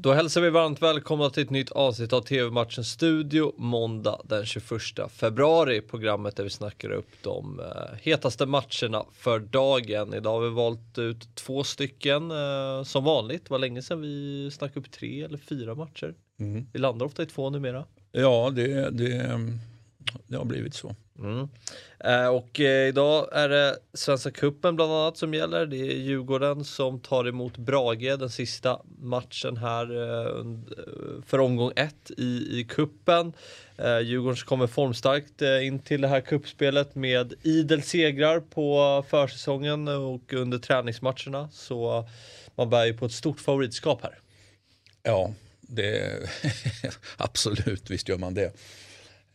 Då hälsar vi varmt välkomna till ett nytt avsnitt av TV-matchen Studio måndag den 21 februari. Programmet där vi snackar upp de uh, hetaste matcherna för dagen. Idag har vi valt ut två stycken uh, som vanligt. Det var länge sedan vi snackade upp tre eller fyra matcher. Mm. Vi landar ofta i två numera. Ja, det, det, det har blivit så. Mm. Eh, och eh, idag är det Svenska Kuppen bland annat som gäller. Det är Djurgården som tar emot Brage den sista matchen här eh, eh för omgång ett i, i kuppen. Eh, Djurgården kommer formstarkt eh, in till det här kuppspelet med idel segrar på försäsongen och under träningsmatcherna. Så man bär ju på ett stort favoritskap här. Ja, det absolut, visst gör man det.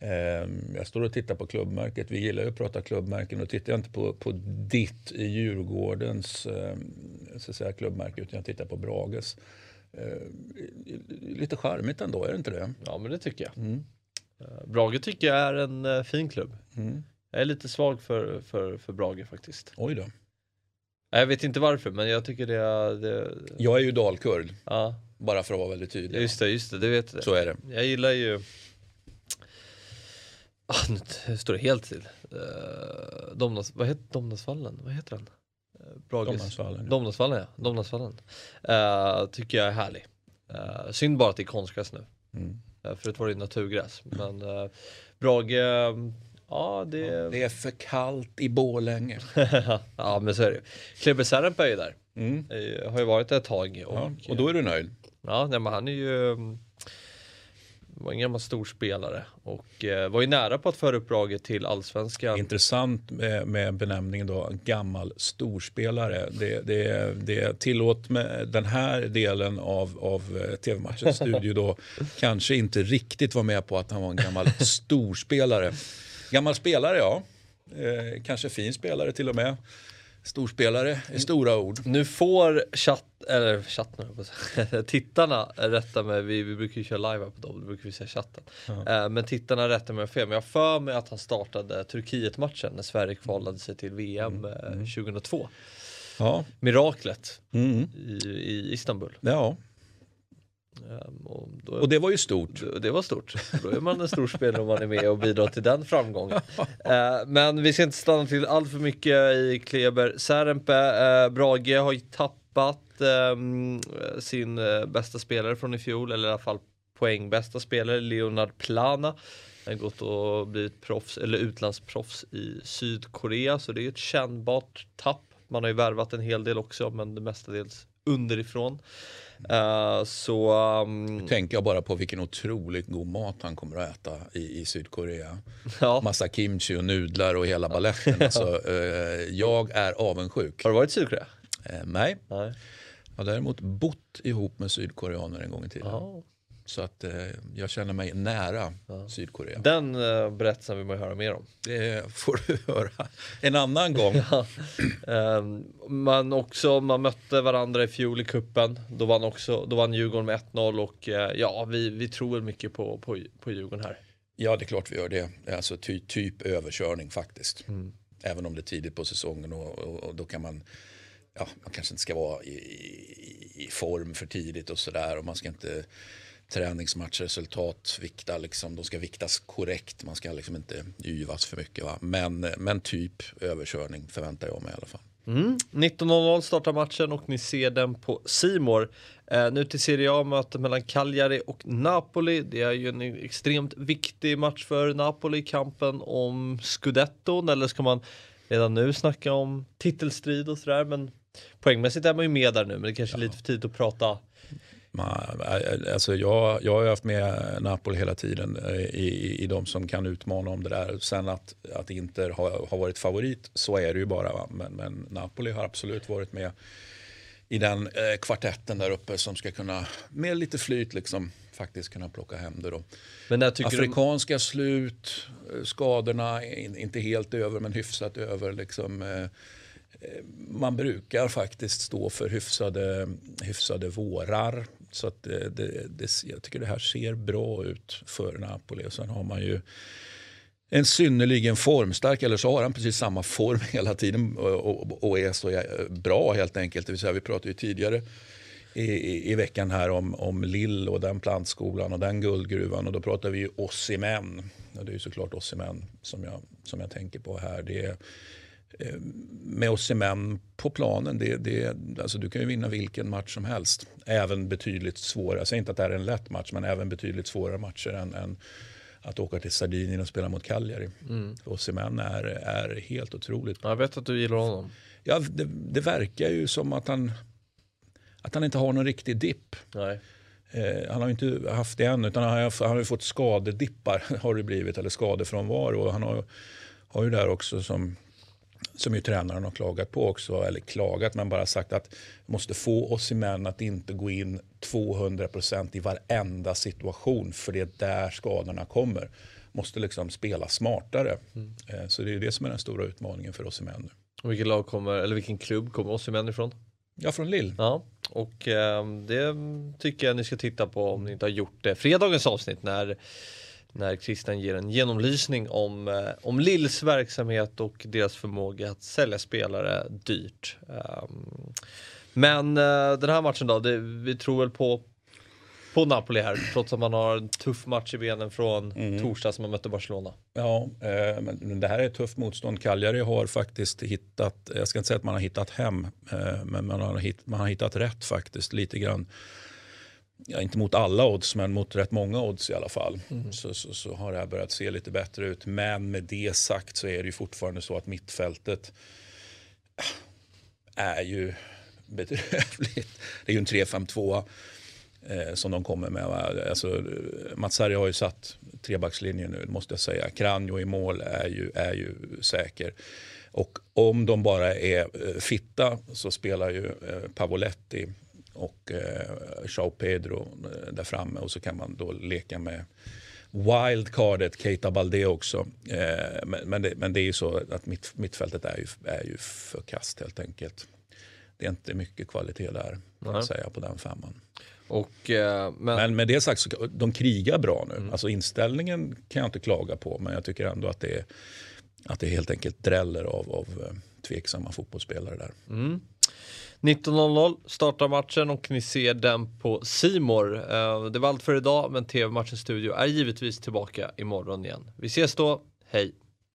Ehm, jag står och tittar på klubbmärket. Vi gillar ju att prata klubbmärken. Och tittar jag inte på, på ditt i Djurgårdens ehm, så säga, klubbmärke utan jag tittar på Brages. Ehm, lite charmigt ändå, är det inte det? Ja, men det tycker jag. Mm. Eh, Brage tycker jag är en uh, fin klubb. Mm. Jag är lite svag för, för, för Brage faktiskt. Oj då. Jag vet inte varför, men jag tycker det... det... Jag är ju dalkurd. Ja. Bara för att vara väldigt tydlig. Just det, just det, det vet jag. Så är det. Jag gillar ju Ah, nu står det helt still. Uh, Domnas, vad heter Domnasvallen? Vad heter den? Uh, Domnasvallen. Domnasvallen ja, Domnasvallen. Uh, tycker jag är härlig. Uh, synd bara att det är konstgräs nu. Mm. Uh, förut var det naturgräs. Men uh, Brage, ja det... Ja, det är för kallt i Bålänge. ja men så är det Kleber Särenpä är ju där. Mm. har ju varit där ett tag. Och, ja, och då är du nöjd? Ja, nej, men han är ju var en gammal storspelare och eh, var ju nära på att föra upp Brage till allsvenskan. Intressant med, med benämningen då, gammal storspelare. Det, det, det tillåt med den här delen av, av eh, tv-matchens studio då kanske inte riktigt var med på att han var en gammal storspelare. Gammal spelare ja, eh, kanske fin spelare till och med. Storspelare är stora ord. Nu får chatt, eller chatten, tittarna rätta mig, vi, vi brukar ju köra live här på dem, då brukar vi säga chatten. Ja. men tittarna rättar mig fel, men jag för mig att han startade Turkiet-matchen när Sverige kvalade sig till VM mm. mm. 2002. Ja. Miraklet mm. i, i Istanbul. Ja. Um, och, då, och, det var ju stort. Det var stort. Då är man en stor spelare om man är med och bidrar till den framgången. uh, men vi ska inte stanna till allt för mycket i Kleber Särenpä. Uh, Brage har ju tappat sin uh, bästa spelare från i fjol, eller i alla fall poängbästa spelare, Leonard Plana. Han har gått och blivit proffs, eller utlandsproffs i Sydkorea, så det är ett kännbart tapp. Man har ju värvat en hel del också, men det mestadels underifrån. Uh, så... Um... tänker jag bara på vilken otroligt god mat han kommer att äta i, i Sydkorea. Ja. Massa kimchi och nudlar och hela baletten. alltså, uh, jag är avundsjuk. Har du varit i Sydkorea? Uh, nej. nej. Jag har däremot bott ihop med sydkoreaner en gång i tiden. Oh. Så att eh, jag känner mig nära ja. Sydkorea. Den eh, berättelsen vill man höra mer om. Det får du höra en annan gång. ja. um, man, också, man mötte varandra i fjol i kuppen. Då vann, också, då vann Djurgården med 1-0 och eh, ja, vi, vi tror mycket på, på, på Djurgården här. Ja, det är klart vi gör det. Alltså ty, typ överkörning faktiskt. Mm. Även om det är tidigt på säsongen och, och, och då kan man ja, man kanske inte ska vara i, i, i form för tidigt och sådär och man ska inte träningsmatchresultat vikta, liksom, de ska viktas korrekt. Man ska liksom inte yvas för mycket. Va? Men, men typ överkörning förväntar jag mig i alla fall. Mm. 19.00 startar matchen och ni ser den på Simor. Eh, nu till Serie A mötet mellan Cagliari och Napoli. Det är ju en extremt viktig match för Napoli, kampen om scudetton. Eller ska man redan nu snacka om titelstrid och sådär? Men poängmässigt är man ju med där nu, men det kanske är lite för tidigt att prata Alltså jag, jag har haft med Napoli hela tiden eh, i, i de som kan utmana om det där. Sen att, att Inter har, har varit favorit, så är det ju bara. Men, men Napoli har absolut varit med i den eh, kvartetten där uppe som ska kunna, med lite flyt liksom, faktiskt kunna plocka hem det. Då. Men Afrikanska du... slut, eh, skadorna är inte helt över men hyfsat över. Liksom, eh, man brukar faktiskt stå för hyfsade, hyfsade vårar. Så att det, det, det, jag tycker det här ser bra ut för Napoli. Och sen har man ju en synnerligen formstark, eller så har han precis samma form hela tiden och, och, är så bra helt enkelt. Det vill säga, vi pratade ju tidigare i, i, veckan här om, om Lill och den plantskolan och den guldgruvan och då pratar vi ju Ossimän. Och det är ju såklart Ossimän som jag, som jag tänker på här. Det är, med Osimhen på planen, det, det, alltså du kan ju vinna vilken match som helst. Även betydligt svårare, jag säger inte att det är en lätt match, men även betydligt svårare matcher än, än att åka till Sardinien och spela mot Cagliari. Mm. Osimhen är, är helt otroligt. Jag vet att du gillar honom. Ja, det, det verkar ju som att han, att han inte har någon riktig dipp. Nej. Eh, han har inte haft det än, utan han har, han har ju fått skadedippar har det blivit, eller skadefrånvaro. Och han har, har ju där också som, som ju tränaren har klagat på också, eller klagat men bara sagt att måste få oss i män att inte gå in 200% i varenda situation för det är där skadorna kommer. Måste liksom spela smartare. Mm. Eh, så det är det som är den stora utmaningen för oss i män. Och vilken lag kommer, eller vilken klubb kommer oss i män ifrån? Ja, från Lill. Ja, och eh, det tycker jag ni ska titta på om ni inte har gjort det. Fredagens avsnitt när när Christian ger en genomlysning om, eh, om Lills verksamhet och deras förmåga att sälja spelare dyrt. Um, men eh, den här matchen då, det, vi tror väl på på Napoli här, trots att man har en tuff match i benen från mm. torsdag som man mötte Barcelona. Ja, eh, men det här är ett tufft motstånd. Cagliari har faktiskt hittat, jag ska inte säga att man har hittat hem, men man har, hitt, man har hittat rätt faktiskt lite grann. Ja, inte mot alla odds, men mot rätt många odds i alla fall. Mm. Så, så, så, har det här börjat se lite bättre ut. Men med det sagt så är det ju fortfarande så att mittfältet äh, är ju bedrövligt. Det är ju en 3-5-2 eh, som de kommer med. Alltså, Mats Sarri har ju satt trebackslinjen nu, måste jag säga. Kranjo i mål är ju, är ju säker. Och om de bara är eh, fitta så spelar ju eh, Pavoletti och eh, Joao Pedro eh, där framme och så kan man då leka med wildcardet Keita Balde också. Eh, men, men, det, men det är ju så att mitt, mittfältet är ju, är ju för kast helt enkelt. Det är inte mycket kvalitet där, kan säga, på den femman. Och, eh, men... men... med det sagt, så, de krigar bra nu. Mm. Alltså inställningen kan jag inte klaga på, men jag tycker ändå att det är, att det helt enkelt dräller av, av eh, tveksamma fotbollsspelare där. Mm. 19.00 startar matchen och ni ser den på Simor. Eh, det var allt för idag, men TV-matchens studio är givetvis tillbaka imorgon igen. Vi ses då, hej!